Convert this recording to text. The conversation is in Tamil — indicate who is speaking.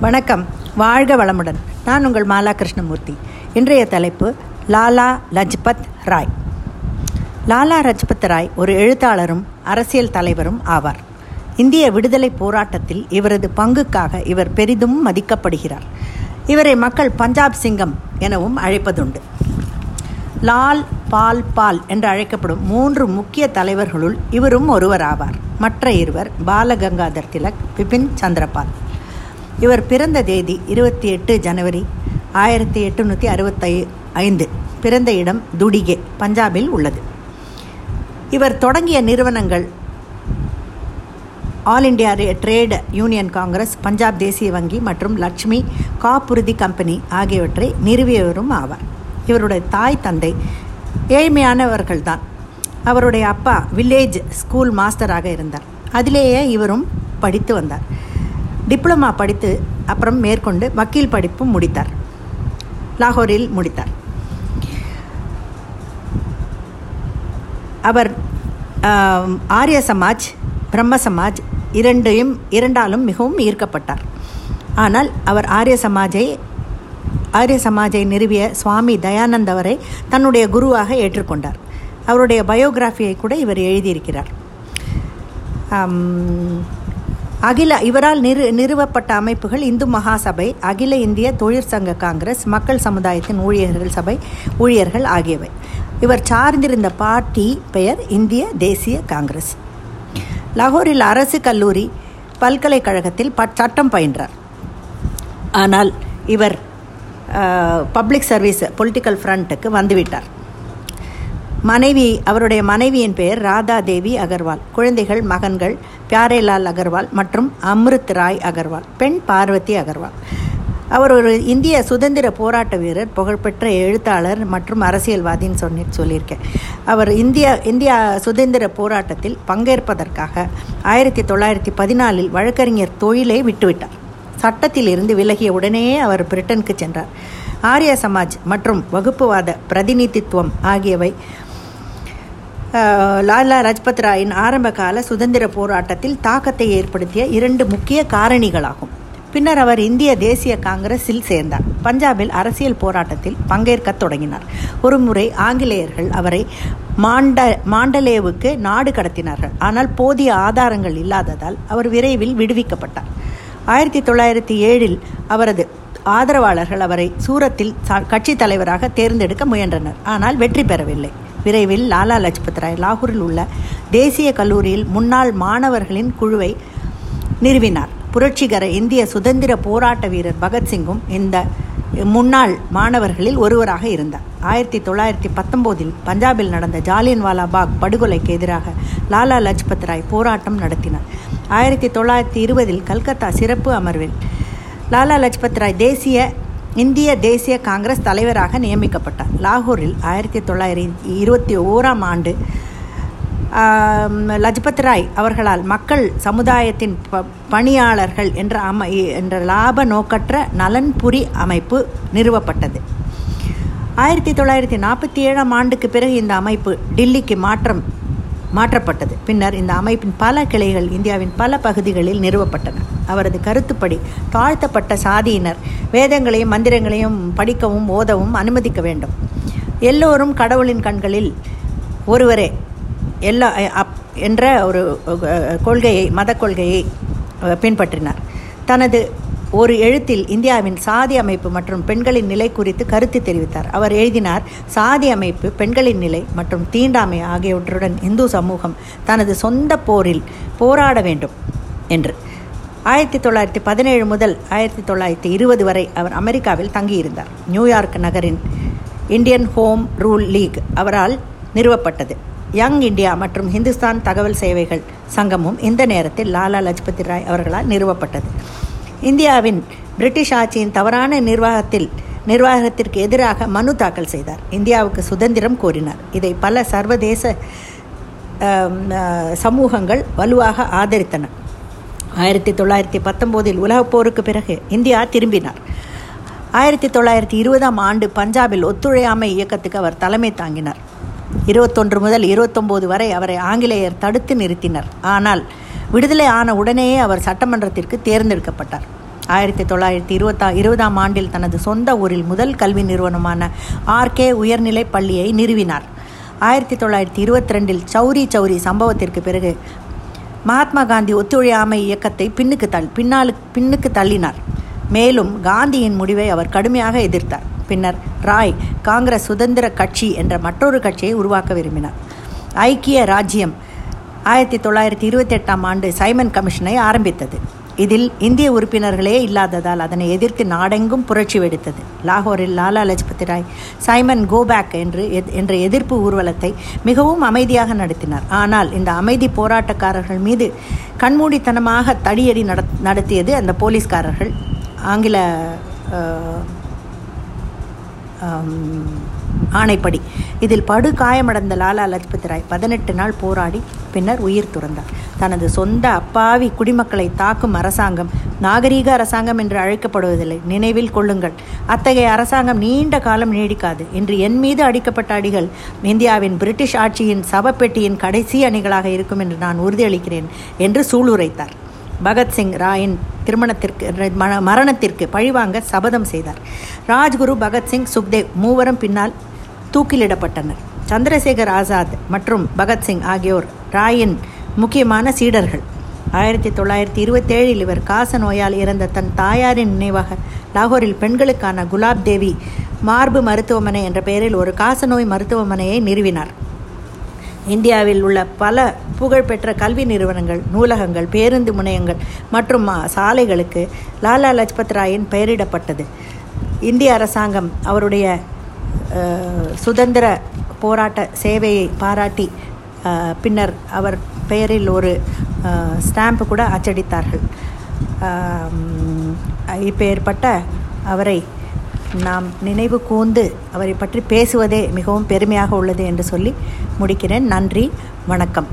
Speaker 1: வணக்கம். வாழ்க வளமுடன். நான் உங்கள் மாலா கிருஷ்ணமூர்த்தி இன்றைய தலைப்பு லாலா லஜ்பத் ராய். லாலா லஜ்பத் ராய் ஒரு எழுத்தாளரும் அரசியல் தலைவரும் ஆவார். இந்திய விடுதலை போராட்டத்தில் இவரது பங்குக்காக இவர் பெரிதும் மதிக்கப்படுகிறார். இவரை மக்கள் பஞ்சாப் சிங்கம் எனவும் அழைப்பதுண்டு. லால் பால் பால் என்று அழைக்கப்படும் மூன்று முக்கிய தலைவர்களுள் இவரும் ஒருவர் ஆவார் மற்ற இருவர் பாலகங்காதர் திலக் பிபின் சந்திரபால். இவர் பிறந்த தேதி இருபத்தி எட்டு ஜனவரி ஆயிரத்தி எட்டுநூற்றி அறுபத்தை ஐந்து. பிறந்த இடம் துடிகே பஞ்சாபில் உள்ளது. இவர் தொடங்கிய நிறுவனங்கள் all India trade union congress Punjab தேசிய வங்கி மற்றும் லட்சுமி காப்புறுதி கம்பெனி ஆகியவற்றை நிறுவியவரும் ஆவார். இவருடைய தாய் தந்தை ஏழ்மையானவர்கள்தான். அவருடைய அப்பா வில்லேஜ் ஸ்கூல் மாஸ்டராக இருந்தார். அதிலேயே இவரும் படித்து வந்தார். டிப்ளமா படித்து அப்புறம் மேற்கொண்டு வக்கீல் படிப்பும் முடித்தார். லாகூரில் முடித்தார். அவர் ஆரிய சமாஜ் பிரம்ம சமாஜ் இரண்டையும் இரண்டாலும் மிகவும் ஈர்க்கப்பட்டார். ஆனால் அவர் ஆரிய சமாஜை ஆரிய சமாஜை நிறுவிய சுவாமி தயானந்த் அவரை தன்னுடைய குருவாக ஏற்றுக்கொண்டார். அவருடைய பயோகிராஃபியை கூட இவர் எழுதியிருக்கிறார். அகில இவரால் நிறு நிறுவப்பட்ட அமைப்புகள் இந்து மகாசபை அகில இந்திய தொழிற்சங்க காங்கிரஸ் மக்கள் சமுதாயத்தின் ஊழியர்கள் சபை ஊழியர்கள் ஆகியவை. இவர் சார்ந்திருந்த பார்ட்டி பெயர் இந்திய தேசிய காங்கிரஸ். லாகூரில் அரசு கல்லூரி பல்கலைக்கழகத்தில் ப சட்டம் பயின்றார். ஆனால் இவர் பப்ளிக் சர்வீஸ் பொலிட்டிக்கல் ஃப்ரண்ட்டுக்கு வந்துவிட்டார். மனைவி அவருடைய மனைவியின் பெயர் ராதா தேவி அகர்வால். குழந்தைகள் மகன்கள் பியாரேலால் அகர்வால் மற்றும் அம்ருத் ராய் அகர்வால். பெண் பார்வதி அகர்வால். அவர் ஒரு இந்திய சுதந்திர போராட்ட வீரர் புகழ்பெற்ற எழுத்தாளர் மற்றும் அரசியல்வாதின்னு சொல்லி சொல்லியிருக்கேன். அவர் இந்திய இந்தியா சுதந்திர போராட்டத்தில் பங்கேற்பதற்காக ஆயிரத்தி தொள்ளாயிரத்தி பதினாலில் வழக்கறிஞர் தொழிலை விட்டுவிட்டார். சட்டத்தில் இருந்து விலகிய உடனேயே அவர் பிரிட்டனுக்கு சென்றார். ஆரிய சமாஜ் மற்றும் வகுப்புவாத பிரதிநிதித்துவம் ஆகியவை லாலா லஜ்பத் ராயின் ஆரம்பகால சுதந்திர போராட்டத்தில் தாக்கத்தை ஏற்படுத்திய இரண்டு முக்கிய காரணிகளாகும். பின்னர் அவர் இந்திய தேசிய காங்கிரஸில் சேர்ந்தார். பஞ்சாபில் அரசியல் போராட்டத்தில் பங்கேற்கத் தொடங்கினார். ஒருமுறை ஆங்கிலேயர்கள் அவரை மாண்ட மாண்டலேவுக்கு நாடு கடத்தினார்கள். ஆனால் போதிய ஆதாரங்கள் இல்லாததால் அவர் விரைவில் விடுவிக்கப்பட்டார். ஆயிரத்தி தொள்ளாயிரத்தி ஏழில் அவரது ஆதரவாளர்கள் அவரை சூரத்தில் கட்சி தலைவராக தேர்ந்தெடுக்க முயன்றனர். ஆனால் வெற்றி பெறவில்லை. விரைவில் லாலா லஜ்பத் ராய் லாகூரில் உள்ள தேசிய கல்லூரியில் முன்னாள் மாணவர்களின் குழுவை நிறுவினார். புரட்சிகர இந்திய சுதந்திர போராட்ட வீரர் பகத்சிங்கும் இந்த முன்னாள் மாணவர்களில் ஒருவராக இருந்தார். ஆயிரத்தி தொள்ளாயிரத்தி பத்தொம்போதில் பஞ்சாபில் நடந்த ஜாலியன்வாலா பாக் படுகொலைக்கு எதிராக லாலா லஜ்பத் ராய் போராட்டம் நடத்தினார். ஆயிரத்தி தொள்ளாயிரத்தி இருபதில் கல்கத்தா சிறப்பு அமர்வில் லாலா லஜ்பத் ராய் தேசிய இந்திய தேசிய காங்கிரஸ் தலைவராக நியமிக்கப்பட்டார். லாகூரில் ஆயிரத்தி தொள்ளாயிரத்தி இருபத்தி ஓராம் ஆண்டு லஜ்பத் ராய் அவர்களால் மக்கள் சமுதாயத்தின் ப பணியாளர்கள் என்ற அமை என்ற லாப நோக்கற்ற நலன்புரி அமைப்பு நிறுவப்பட்டது. ஆயிரத்தி தொள்ளாயிரத்தி நாற்பத்தி ஏழாம் ஆண்டுக்கு பிறகு இந்த அமைப்பு டில்லிக்கு மாற்றம் மாற்றப்பட்டது. பின்னர் இந்த அமைப்பின் பல கிளைகள் இந்தியாவின் பல பகுதிகளில் நிறுவப்பட்டன. அவரது கருத்துப்படி தாழ்த்தப்பட்ட சாதியினர் வேதங்களையும் மந்திரங்களையும் படிக்கவும் ஓதவும் அனுமதிக்க வேண்டும். எல்லோரும் கடவுளின் கண்களில் ஒருவரே எல்லா அப் என்ற ஒரு கொள்கையை மத கொள்கையை பின்பற்றினார். தனது ஒரு எழுத்தில் இந்தியாவின் சாதி அமைப்பு மற்றும் பெண்களின் நிலை குறித்து கருத்து தெரிவித்தார். அவர் எழுதினார் சாதி அமைப்பு பெண்களின் நிலை மற்றும் தீண்டாமை ஆகியவற்றுடன் இந்து சமூகம் தனது சொந்த போரில் போராட வேண்டும் என்று. ஆயிரத்தி தொள்ளாயிரத்தி பதினேழு முதல் ஆயிரத்தி தொள்ளாயிரத்தி இருபது வரை அவர் அமெரிக்காவில் தங்கியிருந்தார். நியூயார்க் நகரின் இந்தியன் ஹோம் ரூல் லீக் அவரால் நிறுவப்பட்டது. யங் இந்தியா மற்றும் ஹிந்துஸ்தான் தகவல் சேவைகள் சங்கமும் இந்த நேரத்தில் லாலா லஜ்பதி ராய் அவர்களால் நிறுவப்பட்டது. இந்தியாவின் பிரிட்டிஷ் ஆட்சியின் தவறான நிர்வாகத்தில் நிர்வாகத்திற்கு எதிராக மனு தாக்கல் செய்தார். இந்தியாவுக்கு சுதந்திரம் கோரினார். இதை பல சர்வதேச சமூகங்கள் வலுவாக ஆதரித்தன. ஆயிரத்தி தொள்ளாயிரத்தி பத்தொம்போதில் உலகப் போருக்கு பிறகு இந்தியா திரும்பினார். ஆயிரத்தி தொள்ளாயிரத்தி இருபதாம் ஆண்டு பஞ்சாபில் ஒத்துழையாமை இயக்கத்துக்கு அவர் தலைமை தாங்கினார். இருபத்தொன்று முதல் இருபத்தொம்போது வரை அவரை ஆங்கிலேயர் தடுத்து நிறுத்தினர். ஆனால் விடுதலை ஆன உடனேயே அவர் சட்டமன்றத்திற்கு தேர்ந்தெடுக்கப்பட்டார். ஆயிரத்தி தொள்ளாயிரத்தி இருபத்தா இருபதாம் ஆண்டில் தனது சொந்த ஊரில் முதல் கல்வி நிறுவனமான ஆர்கே உயர்நிலைப் பள்ளியை நிறுவினார். ஆயிரத்தி தொள்ளாயிரத்தி இருபத்தி ரெண்டில் சௌரி சௌரி சம்பவத்திற்கு பிறகு மகாத்மா காந்தி ஒத்துழையாமை இயக்கத்தை பின்னுக்கு தள் பின்னால் பின்னுக்கு தள்ளினார். மேலும் காந்தியின் முடிவை அவர் கடுமையாக எதிர்த்தார். பின்னர் ராய் காங்கிரஸ் சுதந்திர கட்சி என்ற மற்றொரு கட்சியை உருவாக்க விரும்பினார். ஐக்கிய ராஜ்யம் ஆயிரத்தி தொள்ளாயிரத்தி இருபத்தி எட்டாம் ஆண்டு சைமன் கமிஷனை ஆரம்பித்தது. இதில் இந்திய உறுப்பினர்களே இல்லாததால் அதனை எதிர்த்து நாடெங்கும் புரட்சி வெடித்தது. லாகூரில் Lala Lajpat Rai Simon go back என்று என்ற எதிர்ப்பு ஊர்வலத்தை மிகவும் அமைதியாக நடத்தினார். ஆனால் இந்த அமைதி போராட்டக்காரர்கள் மீது கண்மூடித்தனமாக தடியடி நடத்தியது அந்த போலீஸ்காரர்கள். ஆங்கில ஆணைப்படி. இதில் படு காயமடைந்த லாலா லஜ்பத் ராய் பதினெட்டு நாள் போராடி பின்னர் உயிர் துறந்தார். தனது சொந்த அப்பாவி குடிமக்களை தாக்கும் அரசாங்கம் நாகரீக அரசாங்கம் என்று அழைக்கப்படுவதில்லை. நினைவில் கொள்ளுங்கள் அத்தகைய அரசாங்கம் நீண்ட காலம் நீடிக்காது. இன்று என் மீது அடிக்கப்பட்ட அடிகள் இந்தியாவின் பிரிட்டிஷ் ஆட்சியின் சவப்பெட்டியின் கடைசி அணிகளாக இருக்கும் என்று நான் உறுதியளிக்கிறேன் என்று சூளுரைத்தார். பகத்சிங் ராயின் திருமணத்திற்கு மரணத்திற்கு பழிவாங்க சபதம் செய்தார். ராஜ்குரு பகத்சிங் சுக்தேவ் மூவரும் பின்னால் தூக்கிலிடப்பட்டனர். சந்திரசேகர் ஆசாத் மற்றும் பகத்சிங் ஆகியோர் ராயின் முக்கியமான சீடர்கள். ஆயிரத்தி தொள்ளாயிரத்தி இருபத்தேழில் இவர் காச நோயால் இறந்த தன் தாயாரின் நினைவாக லாகூரில் பெண்களுக்கான குலாப் தேவி மார்பு மருத்துவமனை என்ற பெயரில் ஒரு காசநோய் மருத்துவமனையை நிறுவினார். இந்தியாவில் உள்ள பல புகழ்பெற்ற கல்வி நிறுவனங்கள் நூலகங்கள் பேருந்து முனையங்கள் மற்றும் சாலைகளுக்கு லாலா லஜ்பத் ராயின் பெயரிடப்பட்டது. இந்திய அரசாங்கம் அவருடைய சுதந்திர போராட்ட சேவையை பாராட்டி பின்னர் அவர் பெயரில் ஒரு ஸ்டாம்ப் கூட அச்சடித்தார்கள். இப்பேற்பட்ட அவரை நாம் நினைவு கூர்ந்து அவரை பற்றி பேசுவதே மிகவும் பெருமையாக உள்ளது என்று சொல்லி முடிக்கிறேன். நன்றி வணக்கம்.